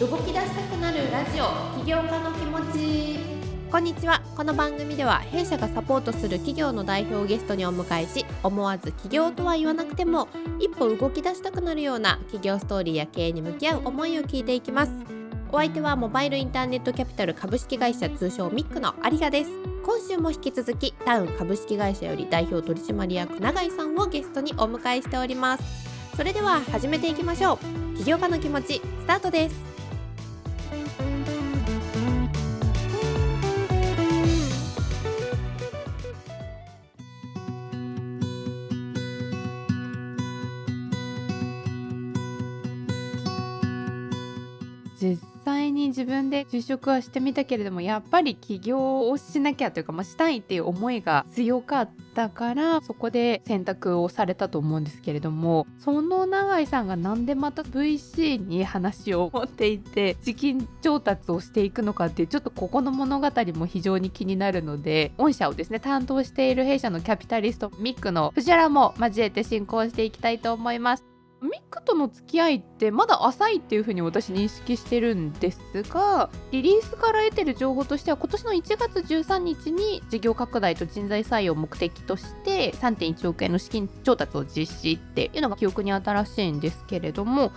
動き出したくなるラジオ起業家の気持ち。こんにちは。この番組では弊社がサポートする企業の代表をゲストにお迎えし思わず起業とは言わなくても一歩動き出したくなるような企業ストーリーや経営に向き合う思いを聞いていきます。お相手はモバイルインターネットキャピタル株式会社通称ミックの有賀です。今週も引き続きタウン株式会社より代表取締役永井さんをゲストにお迎えしております。それでは始めていきましょう。起業家の気持ちスタートです。実自分で就職はしてみたけれどもやっぱり起業をしなきゃというか、まあ、したいっていう思いが強かったからそこで選択をされたと思うんですけれどもその永井さんがなんでまた VC に話を持っていて資金調達をしていくのかっていうちょっとここの物語も非常に気になるので御社をですね担当している弊社のキャピタリストミックの藤原も交えて進行していきたいと思います。ミックとの付き合いってまだ浅いっていうふうに私認識してるんですがリリースから得てる情報としては今年の1月13日に事業拡大と人材採用を目的として3.1億円の資金調達を実施っていうのが記憶に新しいんですけれども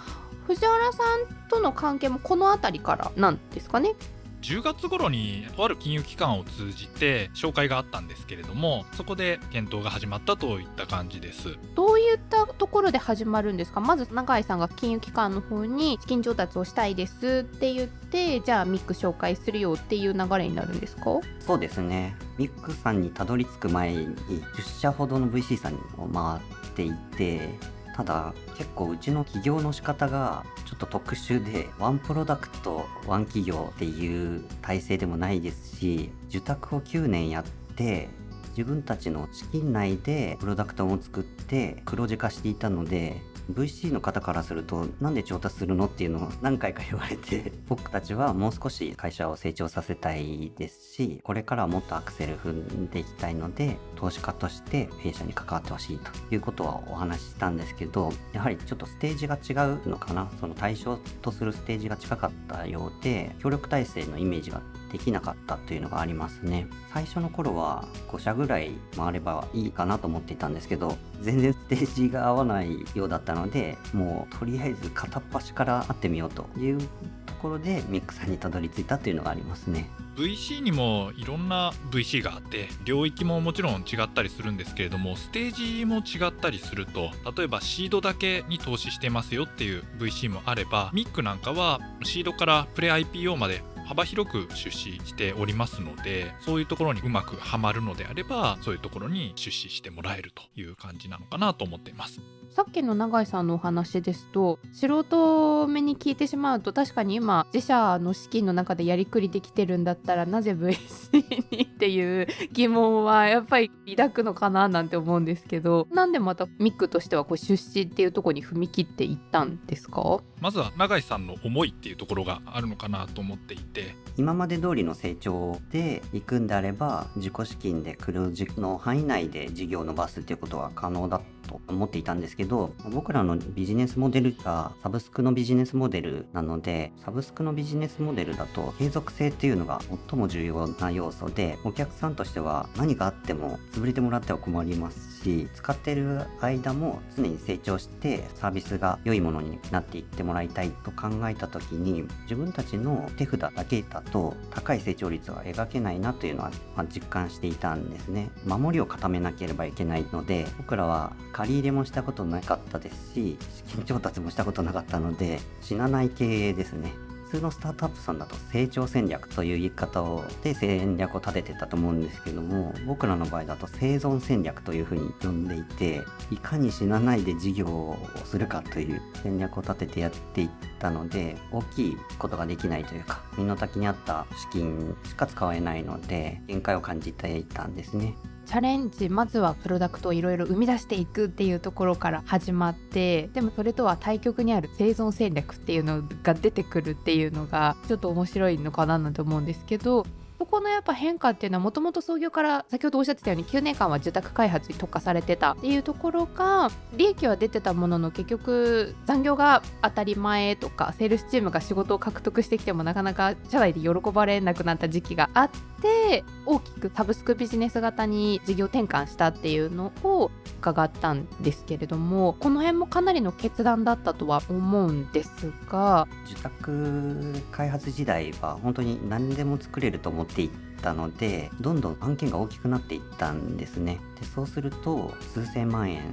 藤原さんとの関係もこの辺りからなんですかね？10月頃にとある金融機関を通じて紹介があったんですけれどもそこで検討が始まったといった感じです。どういったところで始まるんですか？まず永井さんが金融機関の方に資金調達をしたいですって言ってじゃあミック紹介するよっていう流れになるんですか？そうですね。ミックさんにたどり着く前に10社ほどの VC さんを回っていてただ結構うちの起業の仕方がちょっと特殊でワンプロダクトワン企業っていう体制でもないですし受託を9年やって自分たちの資金内でプロダクトも作って黒字化していたので VC の方からするとなんで調達するのっていうのを 何回か言われて僕たちはもう少し会社を成長させたいですしこれからはもっとアクセル踏んでいきたいので投資家として弊社に関わってほしいということはお話ししたんですけどやはりちょっとステージが違うのかな。その対象とするステージが近かったようで協力体制のイメージができなかったというのがありますね。最初の頃は5社ぐらい回ればいいかなと思っていたんですけど全然ステージが合わないようだったのでもうとりあえず片っ端から会ってみようというところでミックさんにたどり着いたというのがありますね。VC にもいろんな VC があって領域ももちろん違ったりするんですけれどもステージも違ったりすると例えばシードだけに投資してますよっていう VC もあればミックなんかはシードからプレ IPO まで幅広く出資しておりますのでそういうところにうまくはまるのであればそういうところに出資してもらえるという感じなのかなと思っています。さっきの永井さんのお話ですと素人目に聞いてしまうと確かに今自社の資金の中でやりくりできてるんだったらなぜ VC にっていう疑問はやっぱり抱くのかななんて思うんですけどなんでまたミックとしてはこう出資っていうところに踏み切っていったんですか？まずは永井さんの思いっていうところがあるのかなと思っていて。今まで通りの成長で行くんであれば自己資金で黒字の範囲内で事業を伸ばすっていうことは可能だと思っていたんですけど僕らのビジネスモデルがサブスクのビジネスモデルなのでサブスクのビジネスモデルだと継続性っていうのが最も重要な要素でお客さんとしては何があっても潰れてもらっては困りますし使ってる間も常に成長してサービスが良いものになっていってもらいたいと考えた時に自分たちの手札だけだと高い成長率は描けないなというのは、実感していたんですね。守りを固めなければいけないので僕らは借り入れもしたことなかったですし資金調達もしたことなかったので死なない経営ですね普通のスタートアップさんだと成長戦略という言い方をで戦略を立ててたと思うんですけども僕らの場合だと生存戦略というふうに呼んでいていかに死なないで事業をするかという戦略を立ててやっていったので大きいことができないというか身の丈に合った資金しか使えないので限界を感じていたんですね。チャレンジまずはプロダクトをいろいろ生み出していくっていうところから始まってでもそれとは対極にある生存戦略っていうのが出てくるっていうのがちょっと面白いのかななんて思うんですけどこのやっぱ変化っていうのはもともと創業から先ほどおっしゃってたように9年間は受託開発に特化されてたっていうところが利益は出てたものの結局残業が当たり前とかセールスチームが仕事を獲得してきてもなかなか社内で喜ばれなくなった時期があって大きくサブスクビジネス型に事業転換したっていうのを伺ったんですけれどもこの辺もかなりの決断だったとは思うんですが。受託開発時代は本当に何でも作れると思っていったのでどんどん案件が大きくなっていったんですね。でそうすると数千万円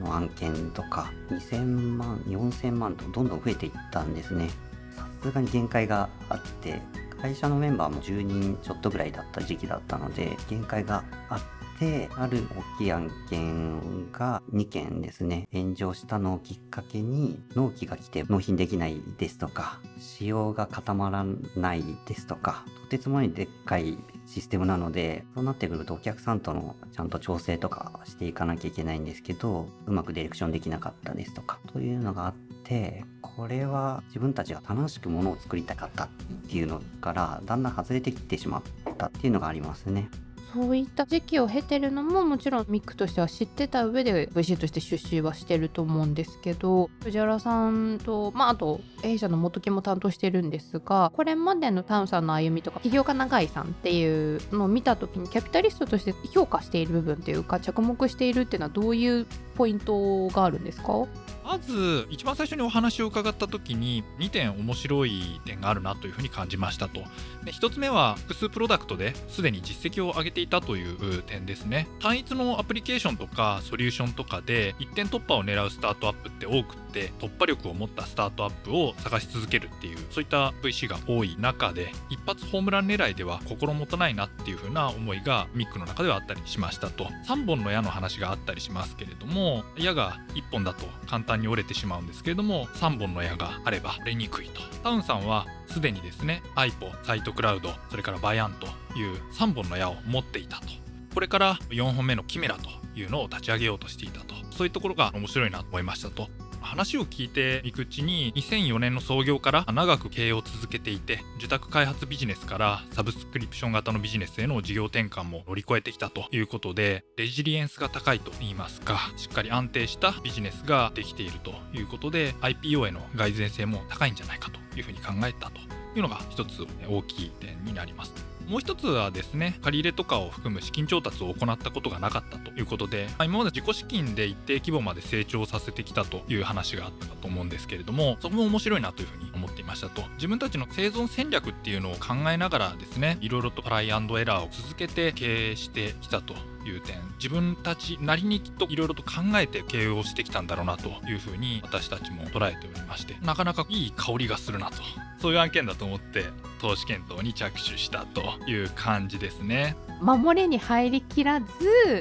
の案件とか2000万4000万とどんどん増えていったんですね。さすがに限界があって会社のメンバーも10人ちょっとぐらいだった時期だったので限界があってある大きい案件が2件ですね炎上したのをきっかけに納期が来て納品できないですとか仕様が固まらないですとかとてつもないでっかいシステムなのでそうなってくるとお客さんとのちゃんと調整とかしていかなきゃいけないんですけどうまくディレクションできなかったですとかというのがあってこれは自分たちが楽しくものを作りたかったっていうのからだんだん外れてきてしまったっていうのがありますね。そういった時期を経てるのももちろんミックとしては知ってた上で VC として出資はしてると思うんですけど藤原さんとまああと弊社の元木も担当してるんですがこれまでのタウンさんの歩みとか起業家永井さんっていうのを見た時にキャピタリストとして評価している部分っていうか着目しているっていうのはどういうポイントがあるんですか？まず一番最初にお話を伺った時に2点面白い点があるなというふうに感じましたと。で1つ目は複数プロダクトですでに実績を上げていたという点ですね。単一のアプリケーションとかソリューションとかで一点突破を狙うスタートアップって多くって突破力を持ったスタートアップを探し続けるっていうそういった VC が多い中で一発ホームラン狙いでは心もとないなっていう風な思いがミックの中ではあったりしましたと。3本の矢の話があったりしますけれども矢が1本だと簡単にに折れてしまうんですけれども3本の矢があれば折れにくいと。タウンさんはすでにですね iPo サイトクラウドそれからバヤンという3本の矢を持っていたと。これから4本目のキメラというのを立ち上げようとしていたと。そういうところが面白いなと思いましたと。話を聞いていくうちに2004年の創業から長く経営を続けていて受託開発ビジネスからサブスクリプション型のビジネスへの事業転換も乗り越えてきたということでレジリエンスが高いと言いますかしっかり安定したビジネスができているということで IPO への蓋然性も高いんじゃないかというふうに考えたというのが一つ大きい点になります。もう一つはですね借り入れとかを含む資金調達を行ったことがなかったということでま今まで自己資金で一定規模まで成長させてきたという話があったかと思うんですけれどもそこも面白いなというふうに思っていましたと。自分たちの生存戦略っていうのを考えながらですねいろいろとトライアンドエラーを続けて経営してきたと。いう点自分たちなりにきっといろいろと考えて経営をしてきたんだろうなというふうに私たちも捉えておりましてなかなかいい香りがするなと。そういう案件だと思って投資検討に着手したという感じですね。守りに入りきらず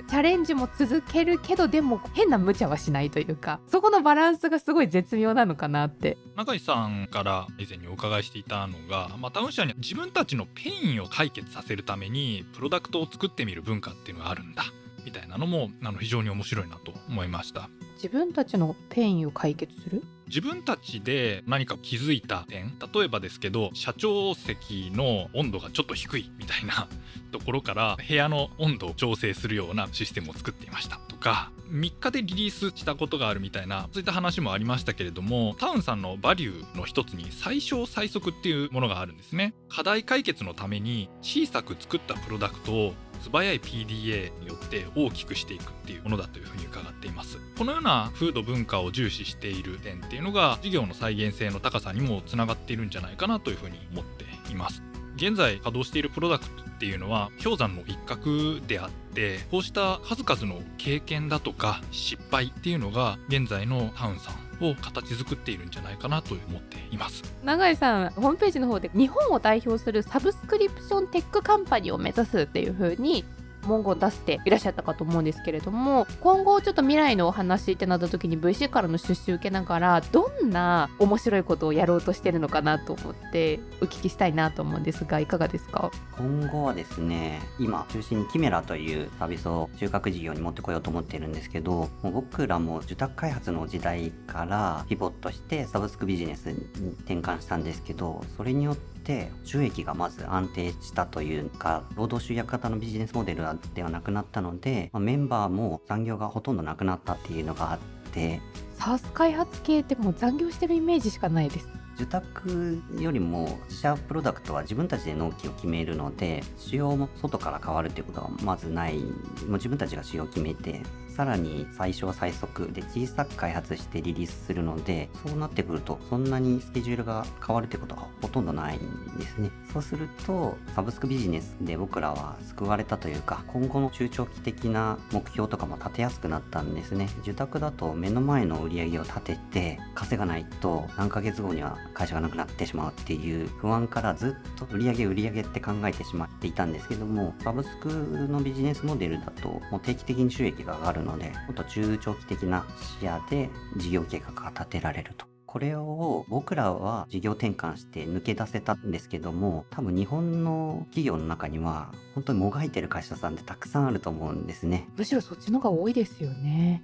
チャレンジも続けるけどでも変な無茶はしないというかそこのバランスがすごい絶妙なのかなって。永井さんから以前にお伺いしていたのが、まあ、タウン社に自分たちのペインを解決させるためにプロダクトを作ってみる文化っていうのがあるんだみたいなのもあの非常に面白いなと思いました。自分たちのペインを解決する？自分たちで何か気づいた点例えばですけど社長席の温度がちょっと低いみたいな ところから部屋の温度を調整するようなシステムを作っていました。とか3日でリリースしたことがあるみたいなそういった話もありましたけれどもタウンさんのバリューの一つに最小最速っていうものがあるんですね。課題解決のために小さく作ったプロダクトを素早い PDA によって大きくしていくっていうものだというふうに伺っています。このような風土文化を重視している点っていうのが事業の再現性の高さにもつながっているんじゃないかなというふうに思っています。現在稼働しているプロダクトっていうのは氷山の一角であってこうした数々の経験だとか失敗っていうのが現在のタウンさんを形作っているんじゃないかなと思っています。永井さんホームページの方で日本を代表するサブスクリプションテックカンパニーを目指すっていう風に文言を出していらっしゃったかと思うんですけれども今後ちょっと未来のお話ってなった時に VC からの出資を受けながらどんな面白いことをやろうとしてるのかなと思ってお聞きしたいなと思うんですがいかがですか？今後はですね今中心にキメラというサービスを中核事業に持ってこようと思ってるんですけどもう僕らも受託開発の時代からピボットしてサブスクビジネスに転換したんですけどそれによってて収益がまず安定したというか労働集約型のビジネスモデルではなくなったので、まあ、メンバーも残業がほとんどなくなったっていうのがあってサース開発系ってもう残業してるイメージしかないです。受託よりも自社プロダクトは自分たちで納期を決めるので仕様も外から変わるっていうことはまずないもう自分たちが仕様を決めてさらに最小最速で小さく開発してリリースするのでそうなってくるとそんなにスケジュールが変わるってことはほとんどないんですね。そうするとサブスクビジネスで僕らは救われたというか今後の中長期的な目標とかも立てやすくなったんですね。受託だと目の前の売り上げを立てて稼がないと何ヶ月後には会社がなくなってしまうっていう不安からずっと売り上げ売り上げって考えてしまっていたんですけどもサブスクのビジネスモデルだともう定期的に収益が上がるのでもっと中長期的な視野で事業計画が立てられると。これを僕らは事業転換して抜け出せたんですけども多分日本の企業の中には本当にもがいてる会社さんってたくさんあると思うんですねむしろそっちの方が多いですよね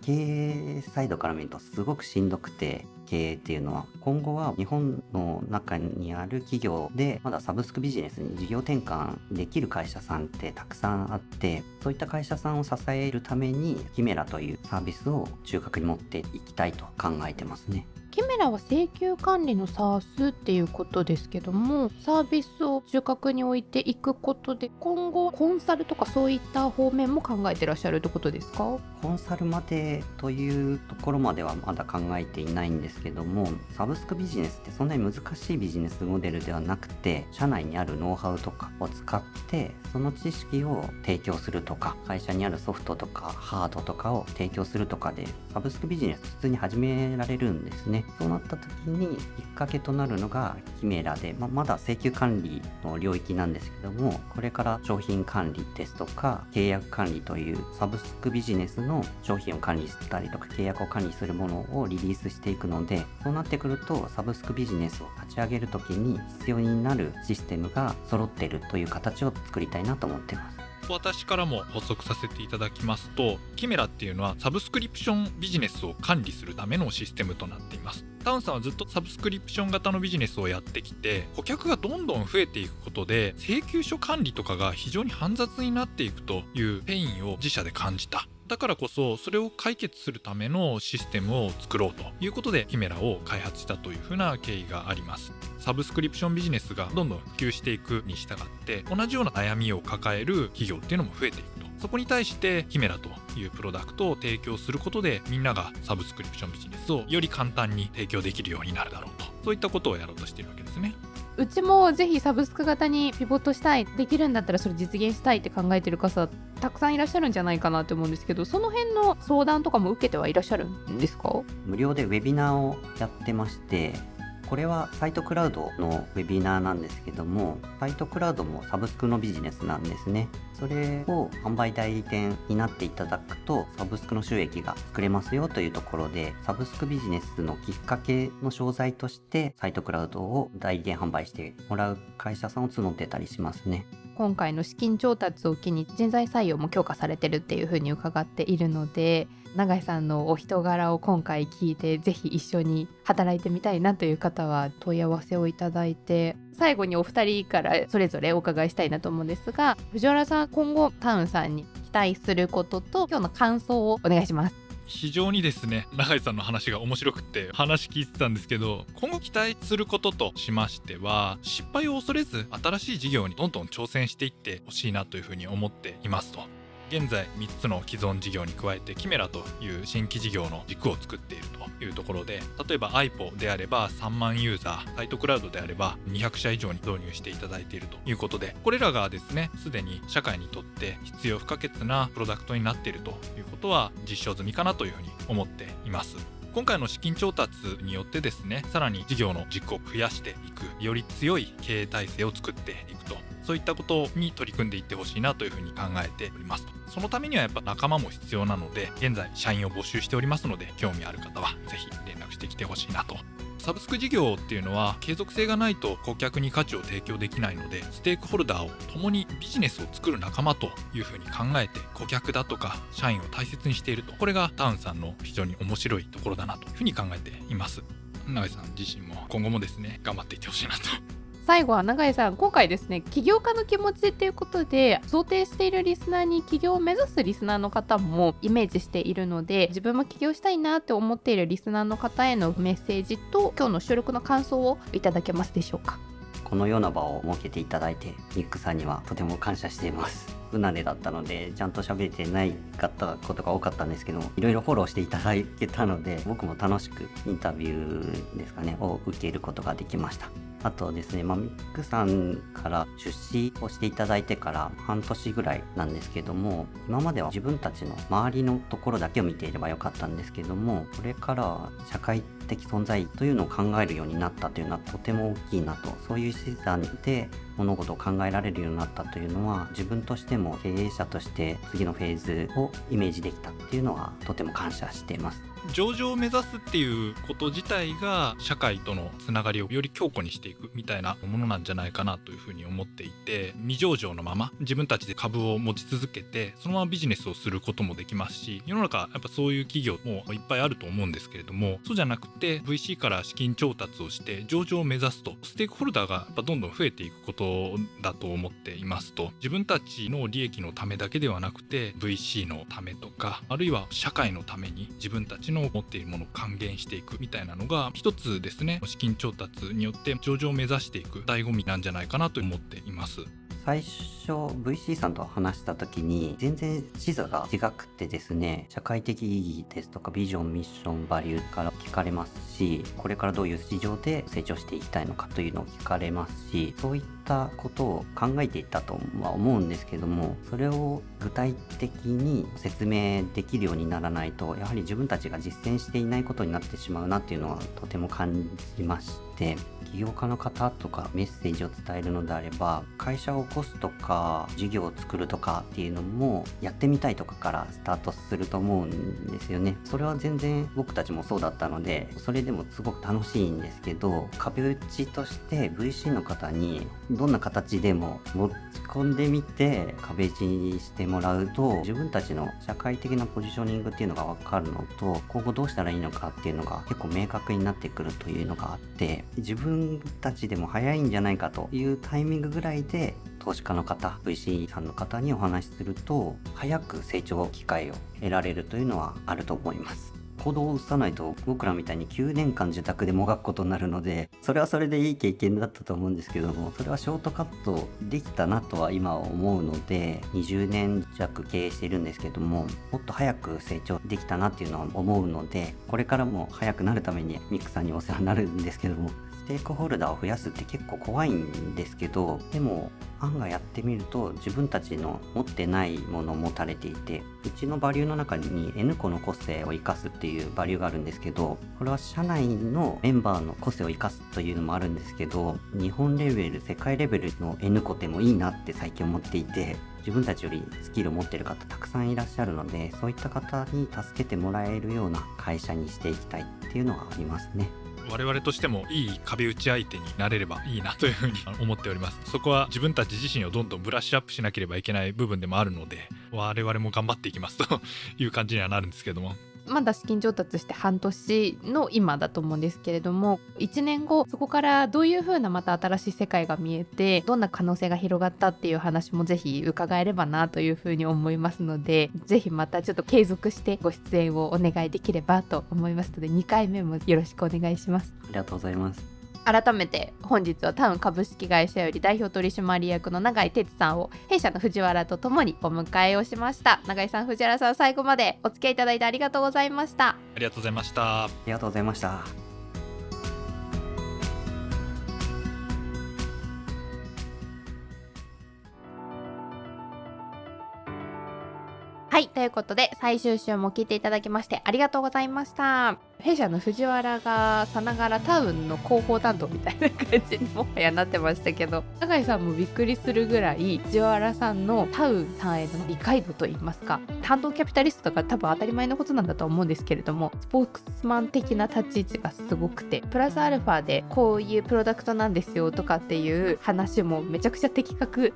経営サイドから見るとすごくしんどくて経営っていうのは今後は日本の中にある企業でまだサブスクビジネスに事業転換できる会社さんってたくさんあってそういった会社さんを支えるためにキメラというサービスを中核に持っていきたいと考えてますね。キメラは請求管理の SARS っていうことですけどもサービスを中核に置いていくことで今後コンサルとかそういった方面も考えてらっしゃるってことですか？コンサルまでというところまではまだ考えていないんですけどもサブスクビジネスってそんなに難しいビジネスモデルではなくて社内にあるノウハウとかを使ってその知識を提供するとか会社にあるソフトとかハードとかを提供するとかでサブスクビジネス普通に始められるんですね。そうなった時にきっかけとなるのがキメラで、ま、まだ請求管理の領域なんですけどもこれから商品管理ですとか契約管理というサブスクビジネスの商品を管理したりとか契約を管理するものをリリースしていくのでそうなってくるとサブスクビジネスを立ち上げる時に必要になるシステムが揃ってるという形を作りたいなと思ってます。私からも補足させていただきますとキメラっていうのはサブスクリプションビジネスを管理するためのシステムとなっています。タウンさんはずっとサブスクリプション型のビジネスをやってきて顧客がどんどん増えていくことで請求書管理とかが非常に煩雑になっていくというペインを自社で感じた。だからこそそれを解決するためのシステムを作ろうということでキメラを開発したというふうな経緯があります。サブスクリプションビジネスがどんどん普及していくに従って同じような悩みを抱える企業っていうのも増えていくと。そこに対してキメラというプロダクトを提供することでみんながサブスクリプションビジネスをより簡単に提供できるようになるだろうと。そういったことをやろうとしているわけですね。うちもぜひサブスク型にピボットしたいできるんだったらそれ実現したいって考えてる方たくさんいらっしゃるんじゃないかなと思うんですけどその辺の相談とかも受けてはいらっしゃるんですか？無料でウェビナーをやってましてこれはサイトクラウドのウェビナーなんですけどもサイトクラウドもサブスクのビジネスなんですね。それを販売代理店になっていただくとサブスクの収益が作れますよというところでサブスクビジネスのきっかけの商材としてサイトクラウドを代理店販売してもらう会社さんを募ってたりしますね。今回の資金調達を機に人材採用も強化されてるっていうふうに伺っているので永井さんのお人柄を今回聞いてぜひ一緒に働いてみたいなという方は問い合わせをいただいて最後にお二人からそれぞれお伺いしたいなと思うんですが藤原さん今後タウンさんに期待することと今日の感想をお願いします。非常にですね永井さんの話が面白くって話聞いてたんですけど今後期待することとしましては失敗を恐れず新しい事業にどんどん挑戦していってほしいなというふうに思っていますと。現在3つの既存事業に加えてキメラという新規事業の軸を作っているというところで例えば iPo であれば3万ユーザーサイトクラウドであれば200社以上に導入していただいているということでこれらがですねすでに社会にとって必要不可欠なプロダクトになっているということは実証済みかなというふうに思っています。今回の資金調達によってですねさらに事業の軸を増やしていくより強い経営体制を作っていくとそういったことに取り組んでいってほしいなというふうに考えております。そのためにはやっぱ仲間も必要なので現在社員を募集しておりますので興味ある方は是非連絡してきてほしいなと。サブスク事業っていうのは継続性がないと顧客に価値を提供できないのでステークホルダーを共にビジネスを作る仲間というふうに考えて顧客だとか社員を大切にしているとこれがタウンさんの非常に面白いところだなというふうに考えています。永井さん自身も今後もですね頑張っていってほしいなと。最後は永井さん今回ですね起業家の気持ちっていうことで想定しているリスナーに起業を目指すリスナーの方もイメージしているので自分も起業したいなって思っているリスナーの方へのメッセージと今日の収録の感想をいただけますでしょうか？このような場を設けていただいてニックさんにはとても感謝しています。不慣れだったのでちゃんと喋れてないかったことが多かったんですけどいろいろフォローしていただけたので僕も楽しくインタビューですかねを受けることができました。あとですね、まあ、ミックさんから出資をしていただいてから半年ぐらいなんですけども、今までは自分たちの周りのところだけを見ていればよかったんですけども、これから社会的存在というのを考えるようになったというのはとても大きいなと、そういう資産で物事を考えられるようになったというのは、自分としても経営者として次のフェーズをイメージできたっていうのはとても感謝しています。上場を目指すっていうこと自体が社会とのつながりをより強固にしていくみたいなものなんじゃないかなというふうに思っていて未上場のまま自分たちで株を持ち続けてそのままビジネスをすることもできますし世の中やっぱそういう企業もいっぱいあると思うんですけれどもそうじゃなくて VC から資金調達をして上場を目指すとステークホルダーがやっぱどんどん増えていくことだと思っていますと。自分たちの利益のためだけではなくて VC のためとかあるいは社会のために自分たちの持っているものを還元していくみたいなのが一つですね。資金調達によって上場を目指していく醍醐味なんじゃないかなと思っています。最初 VC さんと話した時に全然視座が違くてですね社会的意義ですとかビジョンミッションバリューから聞かれますしこれからどういう市場で成長していきたいのかというのを聞かれますしそういったことを考えていたとは思うんですけどもそれを具体的に説明できるようにならないとやはり自分たちが実践していないことになってしまうなっていうのはとても感じまして起業家の方とかメッセージを伝えるのであれば会社を起こすとか事業を作るとかっていうのもやってみたいとかからスタートすると思うんですよね。それは全然僕たちもそうだったのでそれでもすごく楽しいんですけど壁打ちとして VC の方にどんな形でも持ち込んでみて壁打ちにしてもらうと自分たちの社会的なポジショニングっていうのが分かるのと今後どうしたらいいのかっていうのが結構明確になってくるというのがあって自分たちでも早いんじゃないかというタイミングぐらいで投資家の方 VC さんの方にお話しすると早く成長機会を得られるというのはあると思います。行動を移さないと僕らみたいに9年間受託でもがくことになるのでそれはそれでいい経験だったと思うんですけどもそれはショートカットできたなとは今思うので20年弱経営しているんですけどももっと早く成長できたなっていうのは思うのでこれからも早くなるためにミックさんにお世話になるんですけどもテークホルダーを増やすって結構怖いんですけどでも案外やってみると自分たちの持ってないものを持たれていてうちのバリューの中に N 個の個性を生かすっていうバリューがあるんですけどこれは社内のメンバーの個性を生かすというのもあるんですけど日本レベル世界レベルの N 個でもいいなって最近思っていて自分たちよりスキルを持ってる方たくさんいらっしゃるのでそういった方に助けてもらえるような会社にしていきたいっていうのはありますね。我々としてもいい壁打ち相手になれればいいなというふうに思っております。そこは自分たち自身をどんどんブラッシュアップしなければいけない部分でもあるので我々も頑張っていきますという感じにはなるんですけども。まだ資金調達して半年の今だと思うんですけれども1年後そこからどういうふうなまた新しい世界が見えてどんな可能性が広がったっていう話もぜひ伺えればなというふうに思いますのでぜひまたちょっと継続してご出演をお願いできればと思いますので2回目もよろしくお願いします。ありがとうございます。改めて本日はタウン株式会社より代表取締役の永井哲さんを弊社の藤原とともにお迎えをしました。永井さん藤原さん最後までお付き合いいただいてありがとうございました。ありがとうございました。ありがとうございました。はいということで最終週も聞いていただきましてありがとうございました。弊社の藤原がさながらタウンの広報担当みたいな感じにもはやなってましたけど永井さんもびっくりするぐらい藤原さんのタウンさんへの理解度といいますか？担当キャピタリストとか多分当たり前のことなんだと思うんですけれどもスポークスマン的な立ち位置がすごくてプラスアルファでこういうプロダクトなんですよとかっていう話もめちゃくちゃ的確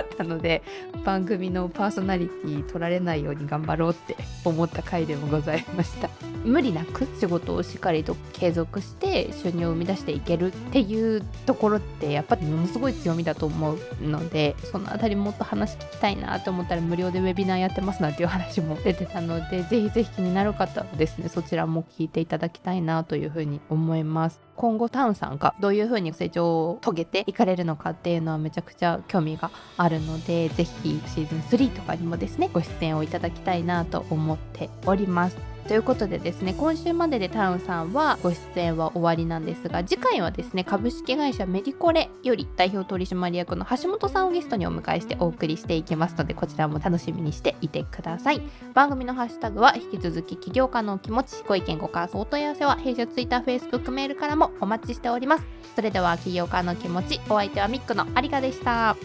ったので番組のパーソナリティ取られないように頑張ろうって思った回でもございました。無理なく仕事をしっかりと継続して収入を生み出していけるっていうところってやっぱりものすごい強みだと思うのでそのあたりもっと話聞きたいなと思ったら無料でウェビナーやってますなんていう話も出てたのでぜひぜひ気になる方はですねそちらも聞いていただきたいなというふうに思います。今後タウンさんがどういうふうに成長を遂げていかれるのかっていうのはめちゃくちゃ興味があるのでぜひシーズン3とかにもですねご出演をいただきたいなと思っております。ということでですね今週まででタウンさんはご出演は終わりなんですが次回はですね株式会社メディコレより代表取締役の橋本さんをゲストにお迎えしてお送りしていきますのでこちらも楽しみにしていてください。番組のハッシュタグは引き続き起業家のお気持ちご意見ご感想お問い合わせは弊社 TwitterFacebook メールからもお待ちしております。それでは起業家の気持ちお相手はミックの有賀でした。